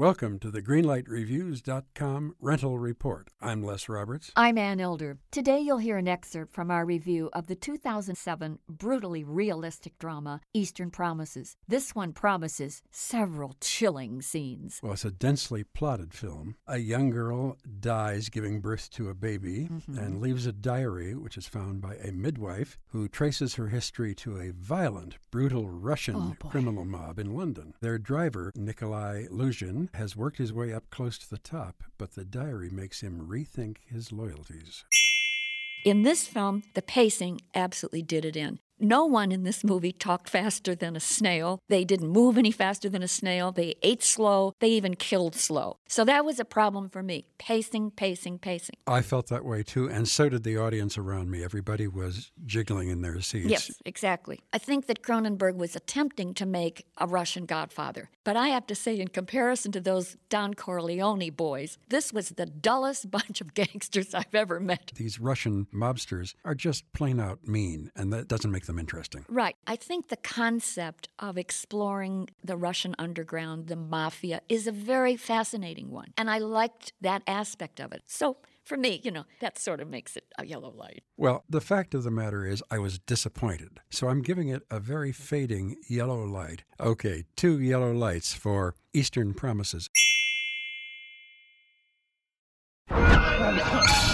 Welcome to the GreenlightReviews.com rental report. I'm Les Roberts. I'm Ann Elder. Today you'll hear an excerpt from our review of the 2007 brutally realistic drama Eastern Promises. This one promises several chilling scenes. Well, it's a densely plotted film. A young girl dies giving birth to a baby Mm-hmm. and leaves a diary, which is found by a midwife who traces her history to a violent, brutal Russian Oh, criminal mob in London. Their driver, Nikolai Luzhin, has worked his way up close to the top, but the diary makes him rethink his loyalties. In this film, the pacing absolutely did it in. No one in this movie talked faster than a snail. They didn't move any faster than a snail. They ate slow. They even killed slow. So that was a problem for me. Pacing, pacing, pacing. I felt that way too, and so did the audience around me. Everybody was jiggling in their seats. Yes, exactly. I think that Cronenberg was attempting to make a Russian godfather. But I have to say, in comparison to those Don Corleone boys, this was the dullest bunch of gangsters I've ever met. These Russian mobsters are just plain out mean, and that doesn't make them interesting. Right. I think the concept of exploring the Russian underground, the mafia, is a very fascinating one. And I liked that aspect of it. So for me, you know, that sort of makes it a yellow light. Well, the fact of the matter is, I was disappointed. So I'm giving it a very fading yellow light. Okay, two yellow lights for Eastern Promises.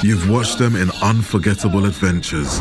You've watched them in unforgettable adventures,